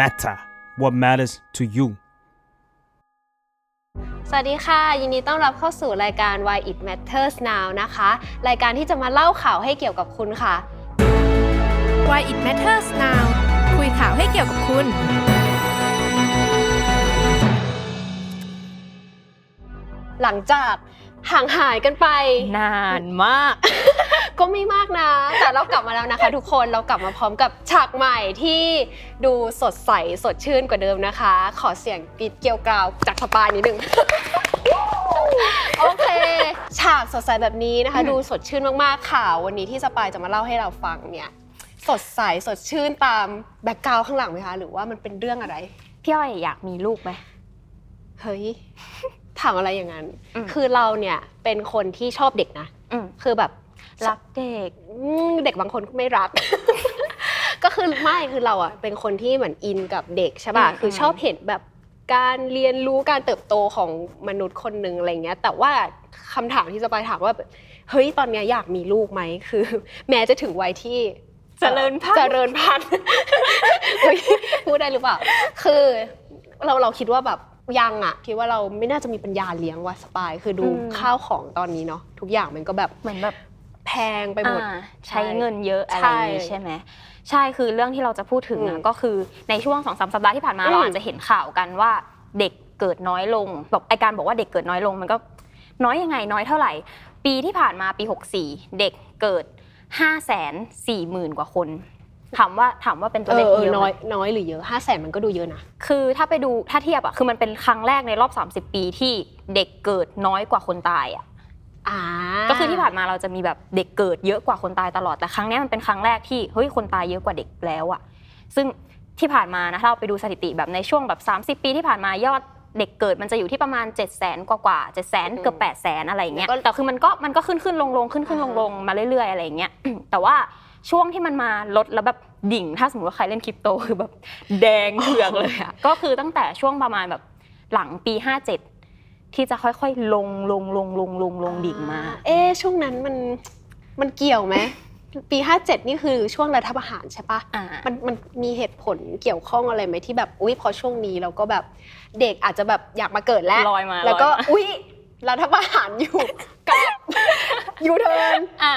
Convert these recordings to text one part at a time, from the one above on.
matter what matters to you สวัสดีค่ะ ยินดีต้อนรับเข้าสู่รายการ Why It Matters Now นะคะ รายการที่จะมาเล่าข่าวให้เกี่ยวกับคุณค่ะ Why it matters now คุยข่าวให้เกี่ยวกับคุณ หลังจากห่างหายกันไป นานมาก ก็ไม่มากนะ แต่เรากลับมาแล้วนะคะ ทุกคนเรากลับมาพร้อมกับฉากใหม่ที่ดูสดใสสดชื่นกว่าเดิมนะคะ ขอเสียงกรี๊ดเกรียวกราวจากสปายนิดนึง โอเค ฉากสดใสแบบนี้นะคะ ดูสดชื่นมากๆค่ะ วันนี้ที่สปายจะมาเล่าให้เราฟังเนี่ย สดใสสดชื่นตาม background ข้างหลังไหมคะ หรือว่ามันเป็นเรื่องอะไร พี่อ้อยอยากมีลูกไหมเฮ้ยถามอะไรอย่างนั้นอืมคือเราเนี่ยเป็นคนที่ชอบเด็กนะอืมคือแบบ รักเด็กอืมเด็กบางคนก็ไม่รัก ก็คือไม่คือเราอะเป็นคนที่เหมือนอินกับเด็กใช่ป่ะอืม คือชอบเห็นแบบการเรียนรู้การเติบโตของมนุษย์คนหนึ่งอะไรเงี้ย แต่ว่าคำถามที่จะไปถามว่าแบบเฮ้ยตอนเนี้ยอยากมีลูกไหมคือ แม้จะถึงวัยที่ เจริญพันธุ์ เจริญพันธุ์เฮ้ยพูดได้หรือเปล่า คือเราเราคิดว่าแบบยังอะคิดว่าเราไม่น่าจะมีปัญญาเลี้ยงว่าสปาย คือดูอืม ข้าวของตอนนี้เนาะทุกอย่างมันก็แบบ เหมือนแบบ แพงไปหมด อ่าใช้เงินเยอะอะไรใช่อย่างนี้ใช่ไหมใช่คือเรื่องที่เราจะพูดถึงอืนะมก็คือในช่วงสองสามสัปดาห์ที่ผ่านมาอืมเราอาจจะเห็นข่าวกันว่าเด็กเกิดน้อยลงแบบไอการบอกว่าเด็กเกิดน้อยลงมันก็น้อยยังไงน้อยเท่าไหร่ ปีที่ผ่านมาปี 64 เด็กเกิด 5 4 0 0 0 0 กว่าคนถามว่าถามว่าเป็นตัวเอเลขอเอที่อเยอะน้อยไหมน้อยหรือเยอะห้าแสนมันก็ดูเยอะนะ คือถ้าไปดูถ้าเทียบอะคือมันเป็นครั้งแรกในรอบ 30 ปีที่เด็กเกิดน้อยกว่าคนตายอะอ่า ก็คือที่ผ่านมาเราจะมีแบบเด็กเกิดเยอะกว่าคนตายตลอดแต่ครั้งเนี้ยมันเป็นครั้งแรกที่เฮ้ยคนตายเยอะกว่าเด็กแล้วอะซึ่งที่ผ่านมานะถ้าเราไปดูสถิติแบบในช่วงแบบ 30 ปีที่ผ่านมายอดเด็กเกิดมันจะอยู่ที่ประมาณ 7 0 0 0 0 0กว่ากว่า7 0 0 0 0เกือบ8 0 0 0 0 0อะไรอย่างเงี้ยแต่คือมันก็มันก็ขึ้นขึ้นลงลงขึ้นขึ้นลงลงมาเรื่อยๆอะไรอย่างเงี้ยแต่ว่าช่วงที่มันมาลดแล้วแบบดิ่ง ถ้าสมมติว่าใครเล่นคริปโตคือแบบแดงเถือกเลยอะก็คือตั้งแต่ช่วงประมาณแบบหลังปี 57 ที่จะค่อยๆ ลงลงลงลงลงลงดิ่งมา เอ๊ะช่วงนั้นมันมันเกี่ยวไหม ปีห้าเจ็ดนี่คือช่วงรัฐประหารใช่ปะอ่ามันมันมีเหตุผลเกี่ยวข้องอะไรไหมที่แบบอุ้ยพอช่วงนี้เราก็แบบเด็กอาจจะแบบอยากมาเกิดแล้วลอยมาแล้วก็ลอยมา อุ้ยรัฐประหารอยู่กับยูเทิร์น อ่า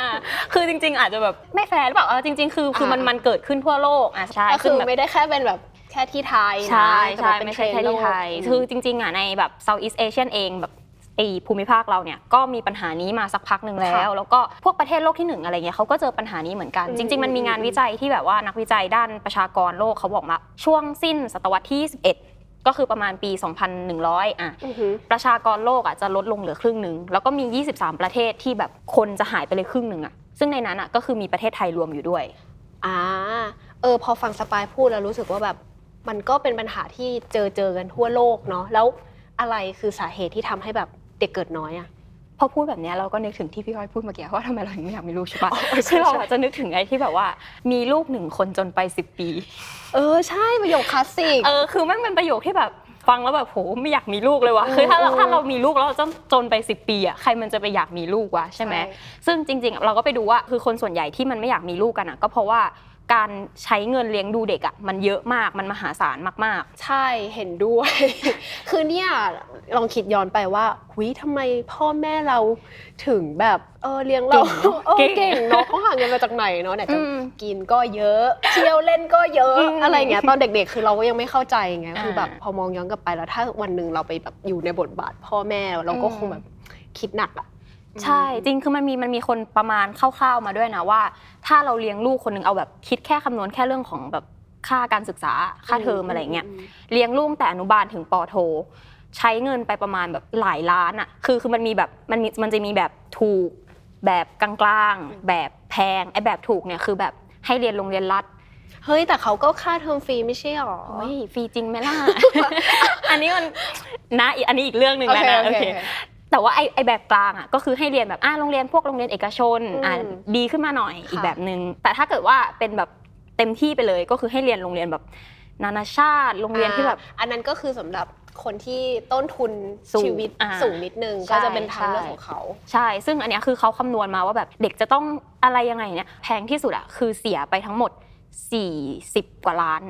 คือจริง ๆ อาจจะแบบไม่แฟร์หรือเปล่าเออจริง ๆ คือคือมันอ่ามั มันเกิดขึ้นทั่วโลกอะใช่ก็คือแบบ ไม่ได้แค่เป็นแบบ แค่ที่ไทยนะใช่ใช่แต่นไม่ใช่เทรแค่นด์ที่ไทยโลก คือจริงๆอะในแบบ Southeast Asian เองแบบไอภูมิภาคเราเนี่ยก็มีปัญหานี้มาสักพักหนึ่งแล้วแล้วก็พวกประเทศโลกที่หนึ่งอะไรเงี้ยเขาก็เจอปัญหานี้เหมือนกัน อืมจริง ๆ มันมีงานวิจัยที่แบบว่านักวิจัยด้านประชากรโลกเขาบอกมาช่วงสิ้นศตวรรษที่21ก็คือประมาณปี 2100อะ อือหือ ประชากรโลกอะจะลดลงเหลือครึ่งหนึ่งแล้วก็มี 23 ประเทศที่แบบคนจะหายไปเลยครึ่งหนึ่งอะซึ่งในนั้นอะก็คือมีประเทศไทยรวมอยู่ด้วย อ่า เออ พอฟังสปายพูดแล้วรู้สึกว่าแบบ มันก็เป็นปัญหาที่เจอเจอกันทั่วโลกเนาะแล้วอะไรคือสาเหตุที่ทำให้แบบเด็กเกิดน้อยอะ พอพูดแบบเนี้ยเราก็นึกถึงที่พี่อ้อยพูดเมื่อกี้ว่าทำไมเราถึงไม่อยากมีลูกใช่ปะอ๋อใช่ คือเราใช่อะจะนึกถึงไอ้ที่แบบว่า มีลูกหนึ่งคนจนไปสิบปี เออใช่ประโยคคลาสสิก เออคือแม่งเป็นประโยคที่แบบฟังแล้วแบบโหไม่อยากมีลูกเลยว่ะคือถ้าเราอืมถ้าเรามีลูกแล้วเราจะจนไปสิบปีอะใครมันจะไปอยากมีลูกวะใช่ไหมซึ่งจริง ๆ เราก็ไปดูว่าคือคนส่วนใหญ่ที่มันไม่อยากมีลูกกันอะก็เพราะว่า การใช้เงินเลี้ยงดูเด็กอะมันเยอะมากมันมหาศาลมากใช่เห็นด้วย คือเนี่ยลองคิดย้อนไปว่าหุยทำไมพ่อแม่เราถึงแบบเออเลี้ยงเราเก่งเนอะเออเก่เก่งงเนาะเขาหาเงินมาจากไหนเนาะไหนจะอืมกินก็เยอะ เที่ยวเล่นก็เยอะอืมอะไรเงี้ยตอนเด็กๆ คือเราก็ยังไม่เข้าใจไงอ่าคือแบบพอมองย้อนกลับไปแล้วถ้าวันหนึ่งเราไปแบบอยู่ในบทบาท พ่อแม่เราก็อืมคงแบบคิดหนักอะ ใช่จริงคือมันมีมันมีคนประมาณคร่าวๆมาด้วยนะว่า ถ้าเราเลี้ยงลูกคนหนึ่งเอาแบบคิดแค่คำนวณแค่เรื่องของแบบค่าการศึกษาค่าเทอมอะไรเงี้ยเลี้ยงลูกตั้งแต่อนุบาลถึงปอโท ใช้เงินไปประมาณแบบหลายล้านอะคือคือมันมีแบบมันมีมันจะมีแบบถูกแบบกลางๆ แบบแพงไอ้แบบถูกเนี่ยคือแบบให้เรียนโรงเรียนรัฐเฮ้ย แต่เขาก็ค่าเทอมฟรีไม่ใช่หรอโอ้ยฟรีจริงไหมล่ะ อันนี้มันนะอีกอันนี้อีกเรื่องหนึ่งแล้วนะโอโอเคเคโอเค แต่ว่าไอไอแบบกลางอะก็คือให้เรียนแบบอ่าโรงเรียนพวกโรงเรียนเอกชนอืมอ่าดีขึ้นมาหน่อยค่ะอีกแบบหนึ่งแต่ถ้าเกิดว่าเป็นแบบเต็มที่ไปเลยก็คือให้เรียนโรงเรียนแบบ นานาชาติโรงเรียนที่แบบ อ่าอันนั้นก็คือสำหรับคนที่ต้นทุนสูงชีวิตอ่าสูงนิดนึง ใช่ก็จะเป็นทางเลือกใช่ ของเขา ใช่ ซึ่งอันเนี้ยคือเขาคำนวณมาว่าแบบเด็กจะต้องอะไรยังไงเนี่ยแพงที่สุดอะคือเสียไปทั้งหมด 40 กว่าล้าน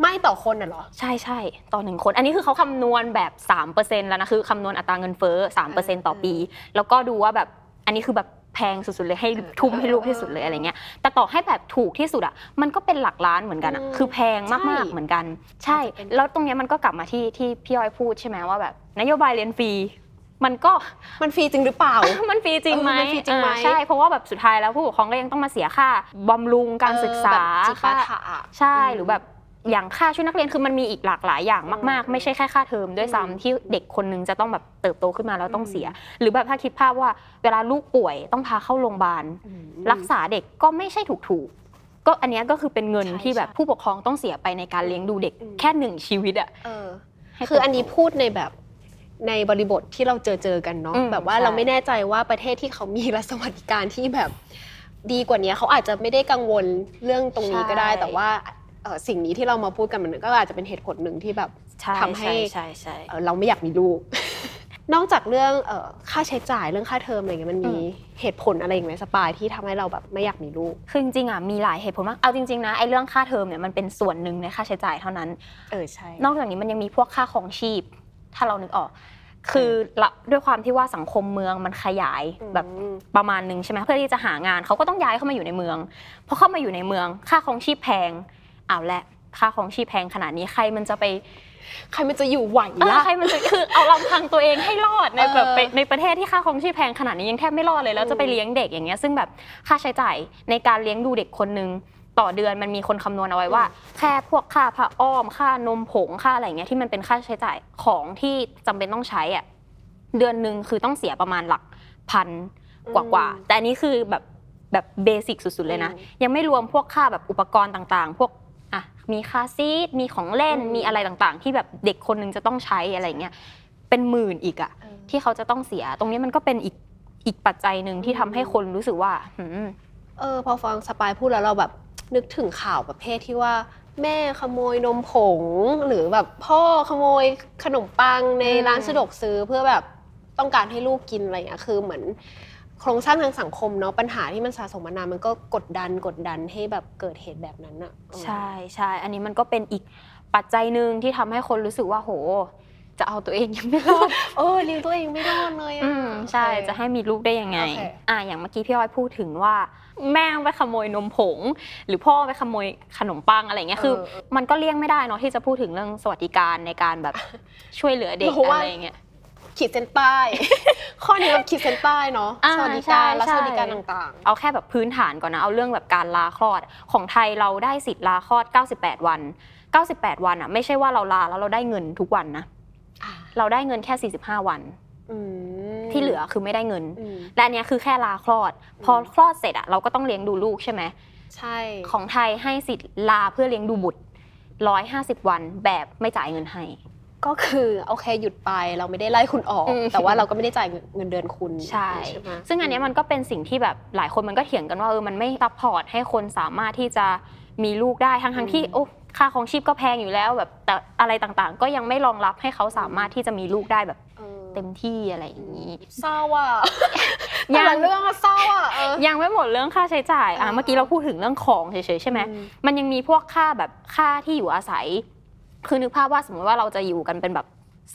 ไม่ต่อคนน่ะเหรอ ใช่ใช่ต่อหนึ่งคน อันนี้คือเขาคำนวณแบบ3%แล้วนะคือคำนวณอัตราเงินเฟ้อ3%ต่อปี แล้วก็ดูว่าแบบอันนี้คือแบบแพงสุดๆเลยให้เออทุ่มให้เออลูกที่สุดเลยอะไรเงี้ย แต่ต่อให้แบบถูกที่สุดอะมันก็เป็นหลักล้านเหมือนกันอะอืมคือแพงมากใช่ๆเหมือนกัน ใช่อาจจะเป็นแล้วตรงเนี้ยมันก็กลับมาที่ที่พี่อ้อยพูดใช่ไหมว่าแบบนโยบายเรียนฟรีมันก็มันฟรีจริงหรือเปล่า มันฟรีจริงไหมเออมันฟรีจริงไหมเออใช่ เพราะว่าแบบสุดท้ายแล้วผู้ปกครองก็ยังต้องมาเสียค่าบำรุงการศึกษาเออแบบค่าจิปาถะอะใช่อืมหรือแบบ อย่างค่าชุดนักเรียนคือมันมีอีกหลากหลายอย่างมากอืมๆไม่ใช่แค่ค่าเทอมด้วยอืมซ้ำที่เด็กคนนึงจะต้องแบบเติบโตขึ้นมาแล้วต้องอืมเสีย หรือแบบถ้าคิดภาพว่าเวลาลูกป่วยต้องพาเข้าโรงพยาบาลอืมรักษาเด็กก็ไม่ใช่ถูกๆก็อันเนี้ยก็คือเป็นเงินใช่ที่แบบใช่ผู้ปกครองต้องเสียไปในการเลี้ยงดูเด็กอืมแค่หนึ่งชีวิตอะเออให้คืออันเติบโตนี้พูดในแบบในบริบทที่เราเจอเจอกันเนาะอืมแบบว่าใช่เราไม่แน่ใจว่าประเทศที่เขามีรัฐสวัสดิการที่แบบดีกว่านี้เขาอาจจะไม่ได้กังวลเรื่องตรงนี้ก็ได้ แต่ว่าเอ่อ สิ่งนี้ที่เรามาพูดกันมันก็อาจจะเป็นเหตุผลหนึ่งที่แบบใช่ทำให้ใช่ใช่เอ่อเราไม่อยากมีลูก นอกจากเรื่องเอ่อค่าใช้จ่ายเรื่องค่าเทอมอะไรเงี้ยมันมีเหตุผลอะไรอย่างไรสปายที่ทำให้เราแบบไม่อยากมีลูก คือจริงๆอะมีหลายเหตุผลมาก เอาจริงๆนะไอ้เรื่องค่าเทอมเนี่ยมันเป็นส่วนหนึ่งในค่าใช้จ่ายเท่านั้น เออใช่ นอกจากนี้มันยังมีพวกค่าของชีพ ถ้าเรานึกออกคือละด้วยความที่ว่าสังคมเมืองมันขยายแบบอืมประมาณหนึ่งใช่ไหมเพื่อที่จะหางานเขาก็ต้องย้ายเข้ามาอยู่ในเมืองพอเข้ามาอยู่ในเมือง ค่าของชีพแพง เอาละค่าของชีพแพงขนาดนี้ใครมันจะไปใครมันจะอยู่ไหวเออล่ะ ใครมันจะคือเอาลำพังตัวเองให้รอดในแบบเออไปในประเทศที่ค่าของชีพแพงขนาดนี้ยังแทบไม่รอดเลยแล้วจะไปเลี้ยงเด็กอย่างเงี้ยซึ่งแบบค่าใช้จ่ายในการเลี้ยงดูเด็กคนนึงต่อเดือนมันมีคนคำนวณเอาไว้ว่า แค่พวกค่าผ้าอ้อมค่านมผงค่าอะไรเงี้ยที่มันเป็นค่าใช้จ่ายของที่จำเป็นต้องใช้อะเดือนหนึ่งคือต้องเสียประมาณหลักพันกว่ากว่าๆแต่อันนี้คือแบบแบบเบสิกสุดๆเลยนะอืมยังไม่รวมพวกค่าแบบอุปกรณ์ต่างๆ พวกอะ มีคาร์ซีทมีของเล่นอืมมีอะไรต่างๆ ที่แบบเด็กคนหนึงจะต้องใช้อะไรเงี้ยเป็นหมื่นอีกอะเออที่เขาจะต้องเสีย ตรงนี้มันก็เป็นอีกอีกปัจจัยหนึ่งที่ทำให้คนรู้สึกว่าหืมเออพอฟังสปายพูดแล้วเราแบบนึกถึงข่าวประเภทที่ว่าแม่ขโมยนมผง หรือแบบพ่อขโมยขนมปังในอืมร้านสะดวกซื้อเพื่อแบบต้องการให้ลูกกินอะไรอย่างเงี้ยคือเหมือน โครงสร้างทางสังคมเนาะปัญหาที่มันสะสมมานานมันก็กดดันกดดันให้แบบเกิดเหตุแบบนั้นอะเออใช่ใช่อันนี้มันก็เป็นอีกปัจจัยหนึ่งที่ทำให้คนรู้สึกว่าโห จะเอาตัวเองยังไม่รอดเออเลี้ยงตัวเองไม่รอดเลยอะอืมใช่โอเคจะให้มีลูกได้ยังไงโอเคอะอย่างเมื่อกี้พี่อ้อยพูดถึงว่า แม่ไปขโมยนมผง หรือพ่อไปขโมยขนมปังอะไรเงี้ยคือเออมันก็เลี่ยงไม่ได้เนาะที่จะพูดถึงเรื่องสวัสดิการในการแบบช่วยเหลือเด็กเพราะว่าอะไรเงี้ย ขีดเส้นใต้ ข้อนี้มันขีดเส้นใต้เนาะอ่าสวัสดิการใช่และใช่ สวัสดิการต่าง เอาแค่แบบพื้นฐานก่อนนะ เอาเรื่องแบบการลาคลอด ของไทยเราได้สิทธิ์ลาคลอด 98 วัน 98 วันอะไม่ใช่ว่าเราลาแล้วเราได้เงินทุกวันนะ ๆอ่าเราได้เงินแค่ 45 วัน อืมที่เหลือคือไม่ได้เงินอืมและอันเนี้ยคือแค่ลาคลอด พอคลอดเสร็จอะเราก็ต้องเลี้ยงดูลูกใช่ไหม ใช่ ของไทยให้สิทธิ์ลาเพื่อเลี้ยงดูบุตร 150 วันแบบไม่จ่ายเงินให้ ก็คือโอเคหยุดไปเราไม่ได้ไล่คุณออกอืมแต่ว่าเราก็ไม่ได้จ่ายเงินเดือนคุณใช่ไหมซึ่งอันเนี้ยมันก็เป็นสิ่งที่แบบหลายคนมันก็เถียงกันว่าเออมันไม่ support ให้คนสามารถที่จะมีลูกได้ทั้งทั้งๆที่อืมโอ้ค่าครองชีพก็แพงอยู่แล้วแบบแต่อะไรต่างๆ ก็ยังไม่รองรับให้เขาสามารถที่จะมีลูกได้แบบเออเต็มที่อะไรอย่างนี้เศร้าอะยังไม่หมดเรื่องอะเศร้าอะเออยังไม่หมดเรื่องค่าใช้จ่ายอะเออเมื่อกี้เราพูดถึงเรื่องของเฉยๆใช่ไหมอืมมันยังมีพวกค่าแบบค่าที่อยู่อาศัย คือนึกภาพว่าสมมติว่าเราจะอยู่กันเป็นแบบ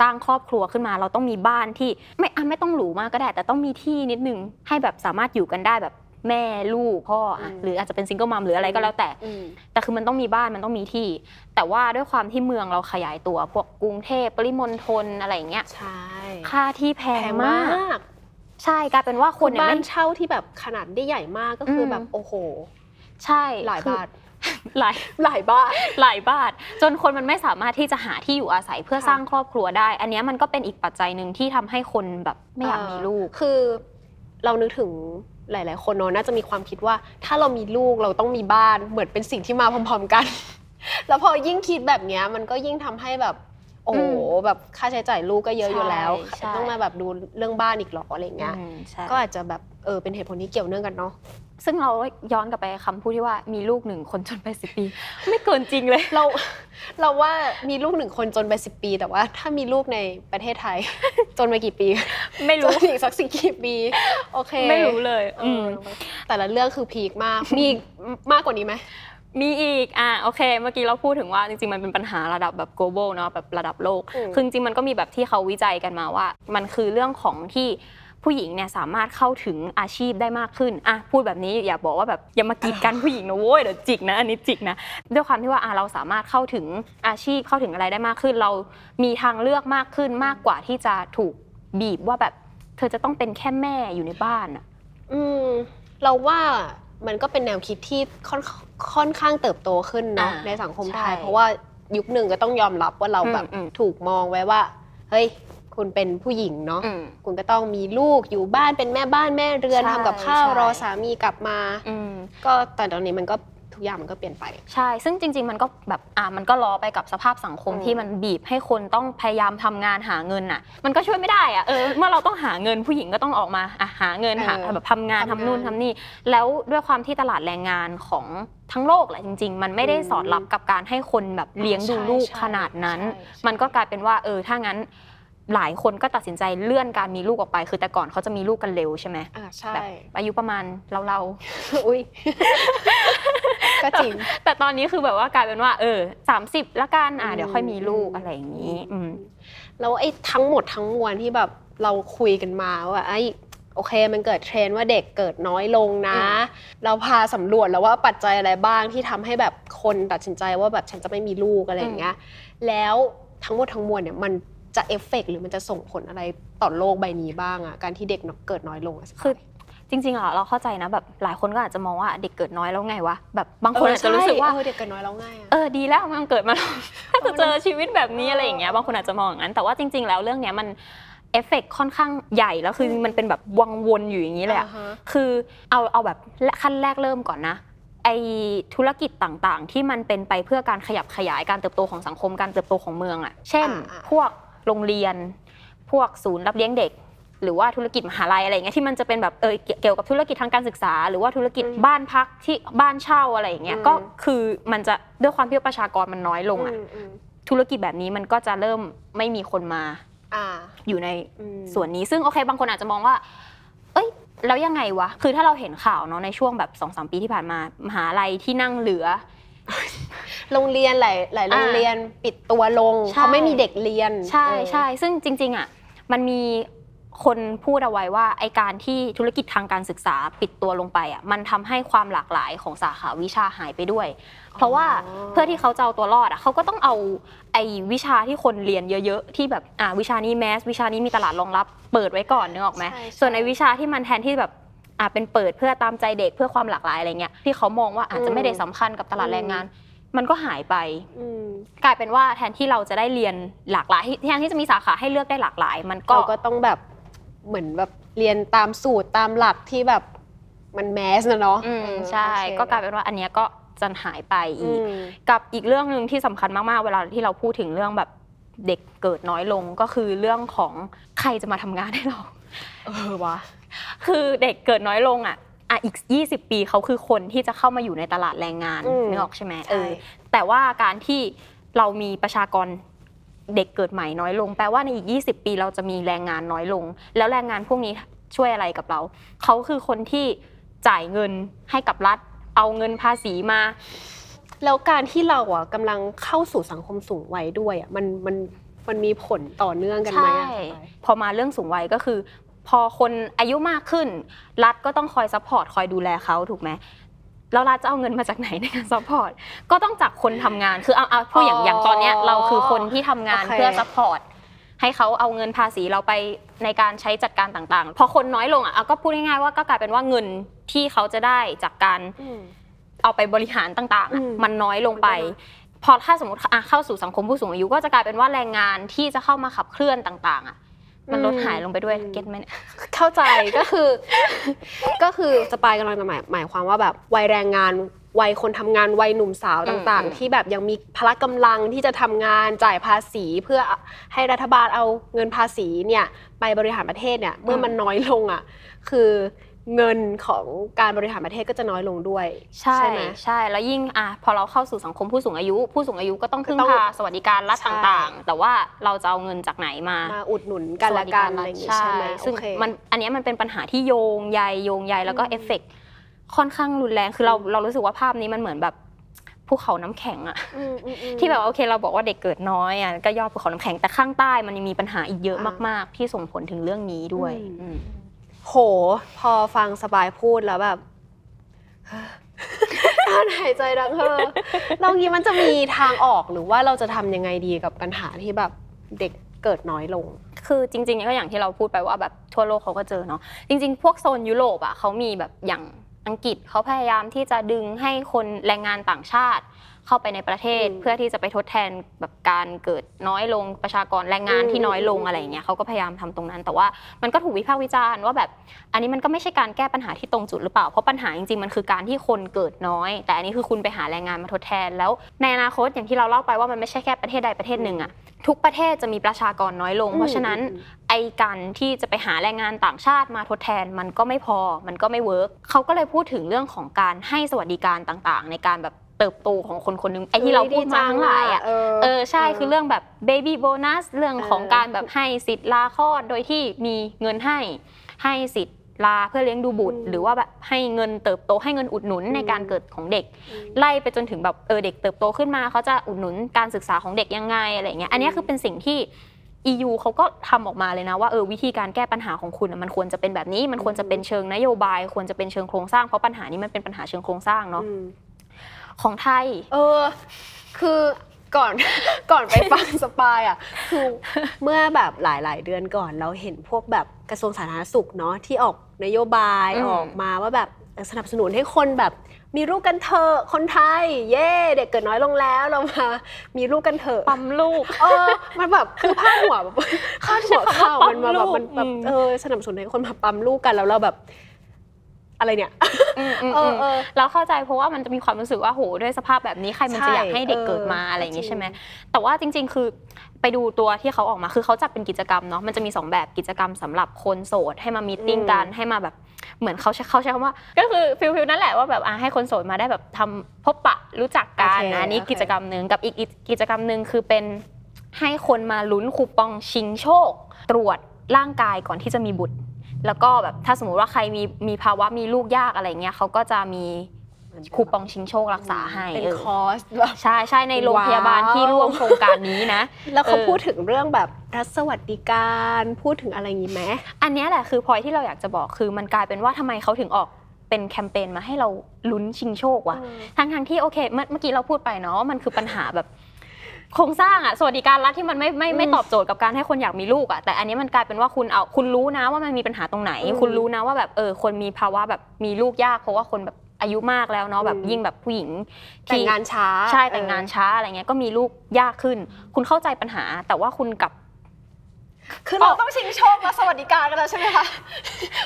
สร้างครอบครัวขึ้นมาเราต้องมีบ้านที่ไม่อะไม่ต้องหรูมากก็ได้ แต่ต้องมีที่นิดนึงให้แบบสามารถอยู่กันได้แบบแม่ลูกพ่ออะหรืออาจจะเป็นซิงเกิลมัมหรืออะไรก็แล้วแต่อืมแต่คือมันต้องมีบ้านมันต้องมีที่ แต่ว่าด้วยความที่เมืองเราขยายตัว พวกกรุงเทพปริมณฑลอะไรอย่างเงี้ยใช่ค่าที่แพแพงงมามากกใช่กลายเป็นว่าคคนนเนี่ยบ้าไม่นเช่าที่แบบขนาดได้ใหญ่มากก็คืออมแบบโอ้โห ใช่หลายคือบาท หลายหลายบาทหลายบาทจนคนมันไม่สามารถที่จะหาที่อยู่อาศัยเพื่อค่ะสร้างครอบครัวได้ อันเนี้ยมันก็เป็นอีกปัจจัยหนึ่งที่ทำให้คนแบบไม่อยากมีลูกเออคือ เรานึกถึงหลาย ๆ คนเนอะน่าจะมีความคิดว่า ถ้าเรามีลูกเราต้องมีบ้านเหมือนเป็นสิ่งที่มาพร้อม ๆ กัน แล้วพอยิ่งคิดแบบเนี้ยมันก็ยิ่งทำให้แบบ โอ้โหอืมแบบค่าใช้จ่ายลูกก็เยอะอยู่แล้ว ใช่ ต้องมาแบบดูเรื่องบ้านอีกเหรออะไรเงี้ย อืมใช่ก็อาจจะแบบเออเป็นเหตุผลที่เกี่ยวเนื่องกันเนาะ ซึ่งเราย้อนกลับไปคำพูดที่ว่ามีลูกหนึ่งคนจนไปสิบปี ไม่เกินจริงเลย เราเราว่ามีลูกหนึ่งคนจนไปสิบปี แต่ว่าถ้ามีลูกในประเทศไทย จนไปกี่ปีไม่จรู้ นอีกสักสิกี่ปี โอเคไม่รู้เลยเออือมอแต่ละเรื่องคือพีคมาก มีอีกมากกว่านี้ไหม มีอีก อะโอเค เมื่อกี้เราพูดถึงว่าจริงๆ มันเป็นปัญหาระดับแบบ global เนาะแบบระดับโลก อืม คือจริงๆ มันก็มีแบบที่เขาวิจัยกันมาว่า มันคือเรื่องของที่ผู้หญิงเนี่ยสามารถเข้าถึงอาชีพได้มากขึ้น อะพูดแบบนี้อย่าบอกว่าแบบอย่ามากีดกันผู้หญิงนะโว้ยเดี๋ยวจิกนะอันนี้จิกนะ ด้วยความที่ว่าอะเราสามารถเข้าถึงอาชีพเข้าถึงอะไรได้มากขึ้น เรามีทางเลือกมากขึ้นมากกว่าที่จะถูกบีบว่าแบบ เธอจะต้องเป็นแค่แม่อยู่ในบ้านอะ อืม เราว่า มันก็เป็นแนวคิดที่ค่อนค่อนข้างเติบโตขึ้นเนาะอ่าในสังคมไทใช่ยเพราะว่ายุคหนึ่งก็ต้องยอมรับว่าเราแบบอืมอืม ถูกมองไว้ว่า เฮ้ย คุณเป็นผู้หญิงเนาะอืม คุณก็ต้องมีลูกอยู่บ้านเป็นแม่บ้านแม่เรือนใช่ทำกับข้าวใช่ รอสามีกลับมา อืม ก็แต่ตอนนี้มันก็ทุ กอย่างมันก็เปลี่ยนไป ใช่ ซึ่งจริง ๆ มันก็แบบอะมันก็ล้อไปกับสภาพสังคมอืมที่มันบีบให้คนต้องพยายามทำงานหาเงินอะ มันก็ช่วยไม่ได้อะเออเมื่อเราต้องหาเงินผู้หญิงก็ต้องออกมาอะหาเงินหาแบบทำงานทำนู่นทำนี่ แล้วด้วยความที่ตลาดแรงงานของทั้งโลกแหละจริง ๆ มันไม่ได้สอดรับกับการให้คนแบบเลี้ยงดูลูกขนาดนั้นใช่ใช่มันก็กลายเป็นว่าเออถ้างั้น หลายคนก็ตัดสินใจเลื่อนการมีลูกออกไป คือแต่ก่อนเขาจะมีลูกกันเร็วใช่ไหมอ่าใช่แบบอายุประมาณเราเราๆอุ้ยก็จริง แต่ตอนนี้คือแบบว่ากลายเป็นว่า เออสามสิบละกันอะอืมเดี๋ยวค่อยมีลูกอะไรอย่างนี้ อืม แล้วไอ้ทั้งหมดทั้งมวลที่แบบเราคุยกันมาว่าไอ้โอเคมันเกิดเทรนด์ว่าเด็กเกิดน้อยลงนะอืมเราพาสำรวจแล้วว่าปัจจัยอะไรบ้างที่ทำให้แบบคนตัดสินใจว่าแบบฉันจะไม่มีลูกอะไรอย่างเงี้ยแล้วทั้งหมดทั้งมวลเนี่ยมัน จะเอฟเฟกต์หรือมันจะส่งผลอะไรต่อโลกใบนี้บ้างอะการที่เด็กเกิดน้อยลงอะคือจริงๆอะเราเข้าใจนะแบบหลายคนก็อาจจะมองว่าเด็กเกิดน้อยแล้วไงวะแบบบางคนอาจจะรู้สึกว่าเออเด็กเกิดน้อยแล้วง่ายอะเออดีแล้วมันเกิดมาถ้าจะเจอชีวิตแบบนี้อะไรอย่างเงี้ยบางคนอาจจะมองอย่างนั้นแต่ว่าจริง ๆ แล้วเรื่องเนี้ยมันเอฟเฟกต์ค่อนข้างใหญ่แล้วคือมันเป็นแบบวังวนอยู่อย่างนี้เลยอะอ่าฮะคือเอาเอาแบบขั้นแรกเริ่มก่อนนะไอธุรกิจต่างๆ ที่มันเป็นไปเพื่อการขยับขยายการเติบโตของสังคมการเติบโตของเมืองอะเช่นอ่าๆพวก โรงเรียน พวกศูนย์รับเลี้ยงเด็ก หรือว่าธุรกิจมหาลัยอะไรอย่างเงี้ยที่มันจะเป็นแบบเออเกี่ยวกับธุรกิจทางการศึกษา หรือว่าธุรกิจบ้านพักที่บ้านเช่าอะไรอย่างเงี้ยก็คือมันจะด้วยความที่ประชากรมันน้อยลงอะอืมอืมธุรกิจแบบนี้มันก็จะเริ่มไม่มีคนมาอ่าอยู่ในอืมส่วนนี้ซึ่งโอเค บางคนอาจจะมองว่า เอ้ยแล้วยังไงวะ คือถ้าเราเห็นข่าวเนาะในช่วงแบบ2อสปีที่ผ่านมา มหาลัยที่นั่งเหลือ โรงเรียนหลายหลายโรงเรียนปิดตัวลงใช่เพราะไม่มีเด็กเรียน ใช่เออใช่ซึ่งจริง ๆอะมันมีคนพูดเอาไว้ว่าไอการที่ธุรกิจทางการศึกษาปิดตัวลงไปอะมันทำให้ความหลากหลายของสาขาวิชาหายไปด้วย เพราะว่าเพื่อที่เขาจะเอาตัวรอดอะเขาก็ต้องเอาไอวิชาที่คนเรียนเยอะๆ ที่แบบอ่าวิชานี้แมสวิชานี้มีตลาดรองรับ เปิดไว้ก่อนนึกออกไหมใช่ใช่ส่วนในวิชาที่มันแทนที่แบบ อ่าเป็นเปิดเพื่อตามใจเด็กเพื่อความหลากหลายอะไรเงี้ยที่เขามองว่าอาจจะไม่ได้สำคัญกับตลาดแรงงาน มันก็หายไปอืมกลายเป็นว่าแทนที่เราจะได้เรียนหลากหลายแทนที่จะมีสาขาให้เลือกได้หลากหลาย มันก็เราก็ต้องแบบเหมือนแบบเรียนตามสูตรตามหลักที่แบบมันแมสนะเนาะอืมเออใช่โอคก็กลายเป็นว่าอันเนี้ยก็จะหายไปอือีกมกับอีกเรื่องหนึ่งที่สำคัญมากๆ เวลาที่เราพูดถึงเรื่องแบบเด็กเกิดน้อยลงก็คือเรื่องของใครจะมาทำงานให้เรา เออวะ คือเด็กเกิดน้อยลงอะอะอีก 20 ปีเขาคือคนที่จะเข้ามาอยู่ในตลาดแรงงานอืมนึกออกใช่ไหมใช่เออแต่ว่าการที่เรามีประชากรเด็กเกิดใหม่น้อยลง แปลว่าในอีก 20 ปีเราจะมีแรงงานน้อยลง แล้วแรงงานพวกนี้ช่วยอะไรกับเรา เขาคือคนที่จ่ายเงินให้กับรัฐ เอาเงินภาษีมา แล้วการที่เราอะกำลังเข้าสู่สังคมสูงวัยด้วยอะมันมันมันมีผลต่อเนื่องกันไหมใช่อะพอมาเรื่องสูงวัยก็คือ พอคนอายุมากขึ้น รัฐก็ต้องคอย support คอยดูแลเขาถูกไหมแล้วรัฐจะเอาเงินมาจากไหนในการ support ก็ต้องจากคนทำงานคือเอาเอาพูดอย่างอย่างตอนเนี้ยเราคือคนที่ทำงานเพื่อ support ให้เขาเอาเงินภาษีเราไปในการใช้จัดการต่างๆ พอคนน้อยลงอะเอาก็พูดง่ายๆว่าก็กลายเป็นว่าเงินที่เขาจะได้จากการอืมเอาไปบริหารต่างๆอะอืมมันน้อยลงไปมันก็น้อยพอถ้าสมมติอะเข้าสู่สังคมผู้สูงอายุก็จะกลายเป็นว่าแรงงานที่จะเข้ามาขับเคลื่อนต่างๆอะ มันลดหายลงไปด้วยเก็ตไหมเนี่ย เข้าใจก็คือ ก็คือสปายกำลังจะหมายหมายความว่าแบบวัยแรงงานวัยคนทำงานวัยหนุ่มสาวอืมต่างอืม ๆ ที่แบบยังมีพละกำลังที่จะทำงานจ่ายภาษี เพื่อให้รัฐบาลเอาเงินภาษีเนี่ยไปบริหารประเทศเนี่ยเมื่อมันน้อยลงอะคือ เงินของการบริหารประเทศก็จะน้อยลงด้วยใช่ไหม ใช่แล้วยิ่งอะพอเราเข้าสู่สังคมผู้สูงอายุ ผู้สูงอายุก็ต้องพึ่งก็ต้องพาสวัสดิการรัฐใช่ ต่างๆ แต่ว่าเราจะเอาเงินจากไหนมามาอุดหนุนกันละกันอะไรอย่างงี้ใช่ไหมซึ่งโอเค มันอันเนี้ยมันเป็นปัญหาที่โยงใยโยงใยแล้วก็อืม เอฟเฟกต์ค่อนข้างรุนแรงคือเราเรารู้สึกว่าภาพนี้มันเหมือนแบบภูเขาน้ำแข็งอะ อืมอืมอืม ที่แบบว่าโอเคเราบอกว่าเด็กเกิดน้อยอะก็ยอดภูเขาน้ำแข็งแต่ข้างใต้มันยังมีปัญหาอีกเยอะอ่ามมาก ๆ ที่ส่งผลถึงเรื่องนี้ด้วยอืม อืม โห พอฟังสบายพูดแล้วแบบการหายใจดังเฮอเรางี้มันจะมีทางออกหรือว่าเราจะทำยังไงดีกับปัญหาที่แบบเด็กเกิดน้อยลง คือจริงๆก็อย่างที่เราพูดไปว่าแบบทั่วโลกเขาก็เจอเนาะจริง ๆ พวกโซนยุโรปอะเขามีแบบอย่างอังกฤษเขาพยายามที่จะดึงให้คนแรงงานต่างชาติ เข้าไปในประเทศอืมเพื่อที่จะไปทดแทนแบบการเกิดน้อยลงประชากรแรงงานที่น้อยลงอืมอะไรอย่างเงี้ยเขาก็พยายามทำตรงนั้น แต่ว่ามันก็ถูกวิพากษ์วิจารณ์ว่าแบบอันนี้มันก็ไม่ใช่การแก้ปัญหาที่ตรงจุดหรือเปล่าเพราะปัญหาจริงๆมันคือการที่คนเกิดน้อย แต่อันนี้คือคุณไปหาแรงงานมาทดแทน แล้วในอนาคตอย่างที่เราเล่าไปว่ามันไม่ใช่แค่ประเทศใดประเทศหนึ่งอะทุกประเทศจะมีประชากรน้อยลง เพราะฉะนั้นอืมไอ้การที่จะไปหาแรงงานต่างชาติมาทดแทนมันก็ไม่พอมันก็ไม่ work เขาก็เลยพูดถึงเรื่องของการให้สวัสดิการต่างๆ ในการแบบ เติบโตของคนคนหนึงไอ้ที่เราพูดมาทั้งหลายอะ เออ เออใช่คือเรื่องแบบเบบี้โบนัสเรื่องของเออการแบบให้สิทธิ์ลาคลอดโดยที่มีเงินให้ให้สิทธิ์ลาเพื่อเลี้ยงดูบุตร อืมหรือว่าแบบให้เงินเติบโตให้เงินอุดหนุนในอืมการเกิดของเด็กไล่ไปจนถึงแบบเออเด็กเติบโตขึ้นมาเขาจะอุดหนุนการศึกษาของเด็กยังไงอะไรเงี้ยอันเนี้ยคือเป็นสิ่งที่ EU เขาก็ทำออกมาเลยนะว่าเออวิธีการแก้ปัญหาของคุณอะมันควรจะเป็นแบบนี้ มันควรจะเป็นเชิงนโยบาย ควรจะเป็นเชิงโครงสร้างเพราะปัญหานี้มันเป็นปัญหาเชิงโครงสร้างเนาะ อืม ของไทย เออ คือก่อน ก่อนไปฟังสปายอะ คือเมื่อแบบหลาย ๆ เดือนก่อนเราเห็นพวกแบบกระทรวงสาธารณสุขเนาะที่ออกนโยบายอืม ออกมาว่าแบบสนับสนุนให้คนแบบมีลูกกันเถอะคนไทย เย่เด็กเกิดน้อยลงแล้วเรามา มีลูกกันเถอะ ปั๊มลูก เออ มันแบบคือพาดหัวแบบพาดหัวข่าวมันมาแบบมันแบบอืม เออสนับสนุนให้คนมาปั๊มลูกกันแล้วเราแบบ อะไรเนี่ยอืมอืมเออือมเออเราเข้าใจเพราะว่ามันจะมีความรู้สึกว่าโหด้วยสภาพแบบนี้ใครมันจะใช่อยากให้เด็กเกิดมาเออออะไรอย่างงี้จริงใช่ไหมแต่ว่าจริง ๆ คือไปดูตัวที่เขาออกมาคือเขาจัดเป็นกิจกรรมเนาะมันจะมีสองแบบกิจกรรมสำหรับคนโสดให้มา meeting กันให้มาแบบเหมือนเขาใช้เขาใช้คำว่า ก็คือ feel feel นั่นแหละว่าแบบอะให้คนโสดมาได้แบบทำพบปะรู้จักกันโอเคนะอันนี้โอเคกิจกรรมหนึ่งกับอีกอีกกิจกรรมหนึ่งคือเป็นให้คนมาลุ้นคูปองชิงโชค ตรวจร่างกายก่อนที่จะมีบุตร แล้วก็แบบถ้าสมมุติว่าใครมีมีภาวะมีลูกยากอะไรเงี้ยเขาก็จะมีคูปองชิงโชครักษาให้เป็นเออคอร์สแบบใช่ใช่ในโรงพยาบาลว้าวที่ร่วมโครงการนี้นะ แล้วเขาเออพูดถึงเรื่องแบบรัฐสวัสดิการพูดถึงอะไรอย่างนี้ไหมอันเนี้ยแหละคือพอยที่เราอยากจะบอกคือมันกลายเป็นว่าทำไมเขาถึงออกเป็นแคมเปญมาให้เราลุ้นชิงโชควะเออทั้งทงๆที่โอเคเมื่อเมื่อกี้เราพูดไปเนาะว่ามันคือปัญหาแบบ โครงสร้างอะสวัสดิการรัฐที่มันไม่ไม่ไม่อืมตอบโจทย์กับการให้คนอยากมีลูกอะแต่อันนี้มันกลายเป็นว่าคุณเอาคุณรู้นะว่ามันมีปัญหาตรงไหนอืมคุณรู้นะว่าแบบเออคนมีภาวะแบบมีลูกยากเพราะว่าคนแบบอายุมากแล้วเนาะแบบอืมยิ่งแบบผู้หญิงแต่งงานช้า ใช่แต่งงานช้าอะไรเงี้ยก็มีลูกยากขึ้น คุณเข้าใจปัญหา แต่ว่าคุณกลับ คือเราต้องชิงโชคและสวัสดิการกันแล้วใช่ไหมคะ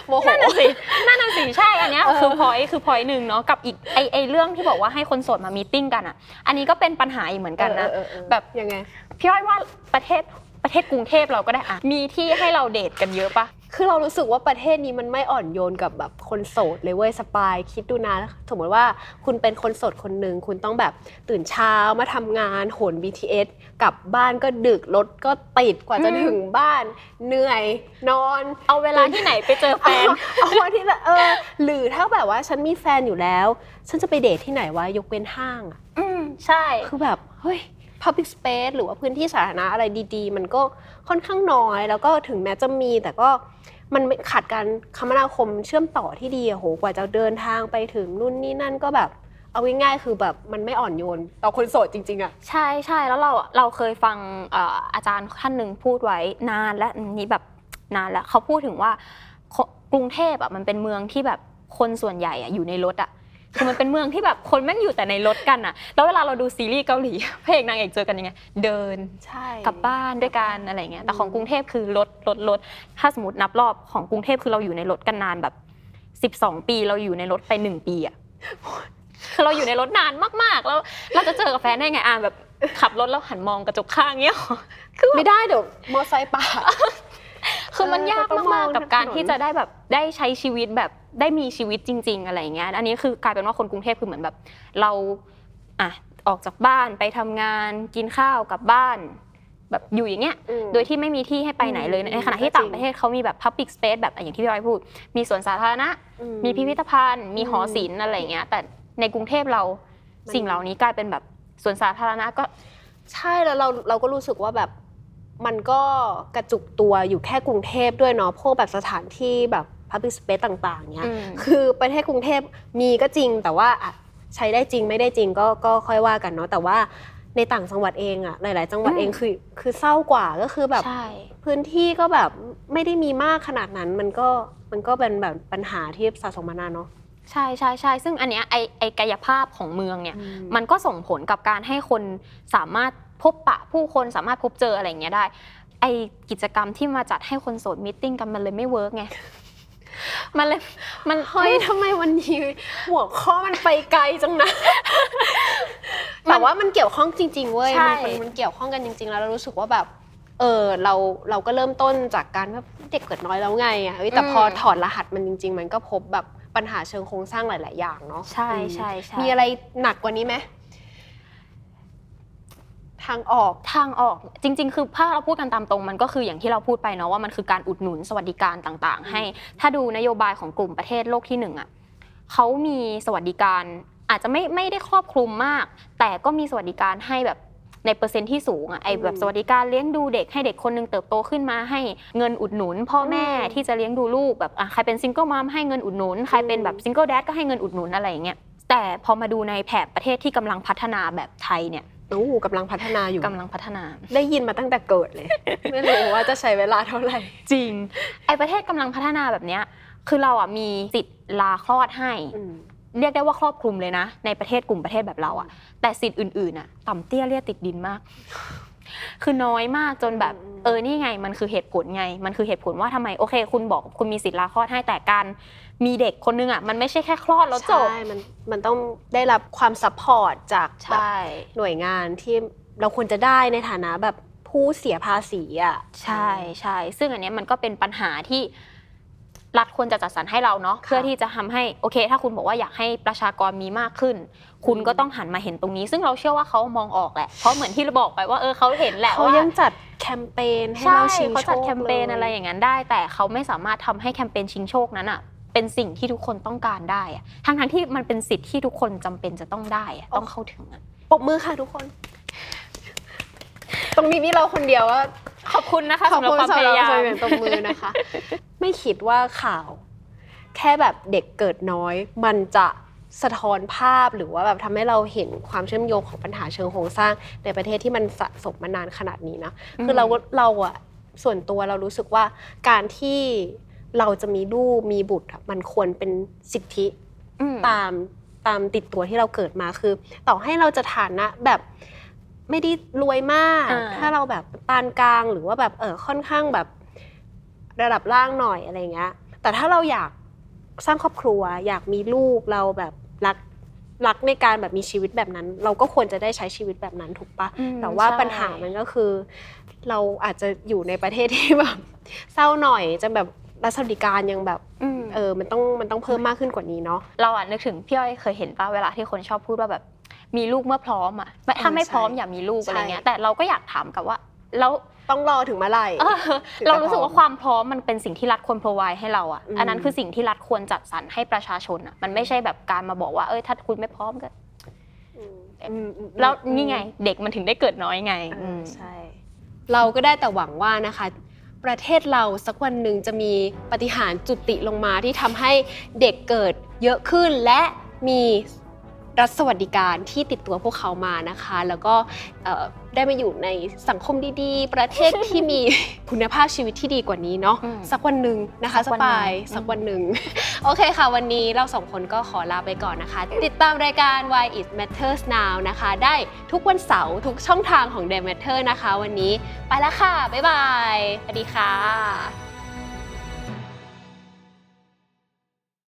โมโห นั่นน่ะสินั่นน่ะสิใช่อันเนี้ยเออคือพอยคือพอยหนึ่งเนาะกับอีกไอ้ไอ้เรื่องที่บอกว่าให้คนโสดมา meeting กันอะ อันนี้ก็เป็นปัญหาอีกเหมือนกันนะ เออเออเออแบบยังไง พี่อ้อยว่าประเทศประเทศกรุงเทพเราก็ได้อะมีที่ให้เราเดทกันเยอะปะ คือเรารู้สึกว่าประเทศนี้มันไม่อ่อนโยนกับแบบคนโสดเลยเว้ยสปายคิดดูนะสมมติว่าคุณเป็นคนโสดคนหนึ่งคุณต้องแบบตื่นเช้ามาทำงานโหน BTS กลับบ้านก็ดึกรถก็ติดกว่าจะถึงบ้าน เหนื่อยนอน เอาเวลาที่ไหนไปเจอแฟน เอาวันที่ละเออหรือถ้าแบบว่าฉันมีแฟนอยู่แล้ว ฉันจะไปเดทที่ไหนวะยกเว้นห้างอะอืมใช่ คือแบบเฮ้ย public space หรือว่าพื้นที่สาธารณะอะไรดีๆ มันก็ค่อนข้างน้อย แล้วก็ถึงแม้จะมี แต่ก็มันไม่ขาดการคมนาคมเชื่อมต่อที่ดีอะโหกว่าจะเดินทางไปถึงนู่นนี่นั่นก็แบบเอาง่ายๆคือแบบมันไม่อ่อนโยนต่อคนโสดจริงๆอะใช่ใช่แล้วเราเราเคยฟังเอ่ออาจารย์ท่านหนึ่งพูดไว้นานและนี่แบบนานแล้วเขาพูดถึงว่าคกรุงเทพอะมันเป็นเมืองที่แบบคนส่วนใหญ่อะอยู่ในรถอะ คือมันเป็นเมืองที่แบบคนแม่งอยู่แต่ในรถกันอะแล้วเวลาเราดูซีรีส์เกาหลีพระเอกนางเอกเจอกันยังไง เดินใช่กลับบ้านด้วยกันอะไรเงี้ยแต่ของอืมกรุงเทพคือรถรถรถถ้าสมมตินับรอบของกรุงเทพคือเราอยู่ในรถกันนานแบบ 12 ปีเราอยู่ในรถไปหนึ่งปีอะคือเราอยู่ในรถนานมากๆ แล้วเราจะเจอกับแฟนได้ไงอะแบบขับรถแล้วหันมองกระจกข้างเงี้ยหรอไม่ได้เดี๋ยวมอไซค์ปาดคือมันเออยากต้องมมาอกงๆกับการถนนที่จะได้แบบได้ใช้ชีวิตแบบ ได้มีชีวิตจริง ๆ อะไรอย่างเงี้ยอันนี้คือกลายเป็นว่าคนกรุงเทพคือเหมือนแบบ เราอะออกจากบ้านไปทำงานกินข้าวกลับบ้านแบบอยู่อย่างเงี้ยอืมโดยที่ไม่มีที่ให้ไปไหนเลยอืมในขณะที่ก็จริงต่างประเทศเขามีแบบ public space แบบอย่างที่พี่ร้อยพูด มีสวนสาธารณะอืมีพิพิธภัณฑ์ มีหออืมศิลป์อะไรอย่างเงี้ย แต่ในกรุงเทพเรามันสิ่งเหล่านี้กลายเป็นแบบส่วนสาธารณะก็ ใช่แล้วเราเราก็รู้สึกว่าแบบมันก็กระจุกตัวอยู่แค่กรุงเทพด้วยเนาะพวกแบบสถานที่แบบ Public Space ต่างๆเนี้ยอืมคือประเทศกรุงเทพมีก็จริง แต่ว่าอะใช้ได้จริงไม่ได้จริงก็ก็ค่อยว่ากันเนาะแต่ว่าในต่างจังหวัดเองอะหลาย ๆ จังหวัดเองคือคือเศร้ากว่าก็คือแบบใช่พื้นที่ก็แบบไม่ได้มีมากขนาดนั้นมันก็มันก็เป็นแบบปัญหาที่สะสมมานานเนาะใช่ใช่ใช่ซึ่งอันเนี้ยไอไอกายภาพของเมืองเนี่ยอืมมันก็ส่งผลกับการให้คนสามารถพบปะผู้คนสามารถพบเจออะไรอย่างเงี้ยได้ไอกิจกรรมที่มาจัดให้คนโสด meeting กันมันเลยไม่ work ไง มันเลยมันเฮ้ยทำไมวันนี้หัวข้อมันไปไกลจังนะ แต่ว่ามันเกี่ยวข้องจริง ๆ เว้ยใช่มันมันมันเกี่ยวข้องกันจริง ๆ แล้วเรารู้สึกว่าแบบ เออเราเราก็เริ่มต้นจากการแบบเด็กเกิดน้อยแล้วไงอะเฮ้ยแต่พอถอดรหัสมันจริง ๆ มันก็พบแบบปัญหาเชิงโครงสร้างหลาย ๆ อย่างเนาะใช่อืมใช่ใช่มีอะไรหนักกว่านี้ไหม ทางออก ทางออกจริง ๆ คือถ้าเราพูดกันตามตรงมันก็คืออย่างที่เราพูดไปเนาะว่ามันคือการอุดหนุนสวัสดิการต่างๆ ให้ถ้าดูนโยบายของกลุ่มประเทศโลกที่หนึ่งอะเขามีสวัสดิการอาจจะไม่ไม่ได้ครอบคลุมมาก แต่ก็มีสวัสดิการให้แบบในเปอร์เซ็นต์ที่สูงอะไอแบบอืมสวัสดิการเลี้ยงดูเด็กให้เด็กคนหนึ่งเติบโตขึ้นมาให้เงินอุดหนุน พ่อแม่อืมที่จะเลี้ยงดูลูกแบบอะใครเป็น single mum ให้เงินอุดหนุน ใครเป็นแบบ single dad ก็ให้เงินอุดหนุนอะไรอย่างเงี้ยแต่พอมาดูในแถบประเทศที่กำลังพัฒนาแบบไทยเนี่ยโอ้โหกำลังพัฒนาอยู่กำลังพัฒนา ได้ยินมาตั้งแต่เกิดเลย ไม่รู้ว่าจะใช้เวลาเท่าไหร่ จริง ไอประเทศกำลังพัฒนาแบบเนี้ย คือเราอะมีสิทธิ์ลาคลอดให้อืมเรียกได้ว่าครอบคลุมเลยนะ ในประเทศกลุ่มประเทศแบบเราอะ แต่สิทธิ์อื่นๆอะต่ำเตี้ยเรียติดดินมาก คือน้อยมากจนแบบอืมเออนี่ไง มันคือเหตุผลไง มันคือเหตุผลว่าทำไมโอเค คุณบอกคุณมีสิทธิ์ลาคลอดให้แต่การ มีเด็กคนนึงอะมันไม่ใช่แค่คลอดแล้วจบใช่มันมันต้องได้รับความ support จากแบบใช่หน่วยงานที่เราควรจะได้ในฐานะแบบผู้เสียภาษีอะใช่ใช่ซึ่งอันเนี้ยมันก็เป็นปัญหาที่รัฐควรจะจัดสรรให้เราเนาะเพื่อที่จะทำให้โอเค ถ้าคุณบอกว่าอยากให้ประชากรมีมากขึ้น คุณก็ต้องหันมาเห็นตรงนี้ ซึ่งเราเชื่อว่าเขามองออกแหละเพราะเหมือนที่เราบอกไปว่าเออเขาเห็นแหละเขาว่ายังจัดแคมเปญให้ใช่เราชิงเขาโชจัดคแคมเปญลยอะไรอย่างนั้นได้ แต่เขาไม่สามารถทำให้แคมเปญชิงโชคนั้นอะ เป็นสิ่งที่ทุกคนต้องการได้อะทั้งทั้งๆที่มันเป็นสิทธิ์ที่ทุกคนจำเป็นจะต้องได้อะต้องเข้าถึงอะปรบมือค่ะทุกคน ตรงนี้มีเราคนเดียวว่าขอบคุณนะคะขอบสำหรับคุณความสำพหรับยายาม คนเป็นตบมือนะคะ ไม่คิดว่าข่าว แค่แบบเด็กเกิดน้อย มันจะสะท้อนภาพหรือว่าแบบทำให้เราเห็นความเชื่อมโยงของปัญหาเชิงโครงสร้างในประเทศที่มันสะสมมานานขนาดนี้นะ คือเราก็เราอะส่วนตัวเรารู้สึกว่าการที่ เราจะมีลูกมีบุตรอะมันควรเป็นสิทธิอืม ตามตามติดตัวที่เราเกิดมาคือ ต่อให้เราจะฐานะแบบไม่ได้รวยมาก อ่า ถ้าเราแบบปานกลางหรือว่าแบบเออค่อนข้างแบบระดับล่างหน่อยอะไรเงี้ย แต่ถ้าเราอยากสร้างครอบครัว อยากมีลูกเราแบบรักรักในการแบบมีชีวิตแบบนั้น เราก็ควรจะได้ใช้ชีวิตแบบนั้นถูกปะ อืมแต่ว่าใช่ ปัญหามันก็คือ เราอาจจะอยู่ในประเทศที่แบบ เศร้าหน่อยจะแบบ รัฐสวัสดิการยังแบบอืมเออมันต้องมันต้องเพิ่มมากขึ้นกว่านี้เนาะเราอะนึกถึงพี่อ้อยเคยเห็นป่ะเวลาที่คนชอบพูดว่าแบบมีลูกเมื่อพร้อมอะไม่ถ้าไม่ใช่พร้อมอย่ามีลูกใช่อะไรเงี้ยแต่เราก็อยากถามกลับว่าแล้วต้องรอถึงเมื่อไหร่เออถึงจะเรารู้สึกพร้อว่ามความพร้อมมันเป็นสิ่งที่รัฐควร provide ให้เราอะอืมอันนั้นคือสิ่งที่รัฐควรจัดสรรให้ประชาชนอะมันไม่ใช่แบบการมาบอกว่าเอ้ยถ้าคุณไม่พร้อมก็อืมอืมอืมแล้วนี่ไงเด็กมันถึงได้เกิดน้อยไงเออมใช่เราก็ได้แต่หวังว่านะคะ ประเทศเราสักวันหนึ่งจะมีปฏิหารจุติลงมาที่ทำให้เด็กเกิดเยอะขึ้นและมีรัฐสวัสดิการที่ติดตัวพวกเขามานะคะ แล้วก็ ได้มาอยู่ในสังคมดีๆ ประเทศที่มีคุณภาพชีวิตที่ดีกว่านี้เนาะอืมสักวันหนึ่งนะคะสัสกวันหนึ่งปายอืมสักวันหนึ่งโอเคค่ะ วันนี้เราสองคนก็ขอลาไปก่อนนะคะ ติดตามรายการ Why It Matters Now นะคะ ได้ทุกวันเสาร์ทุกช่องทางของ The Matter นะคะ วันนี้ไปแล้วค่ะ บ๊ายบายสวัสดีค่ะ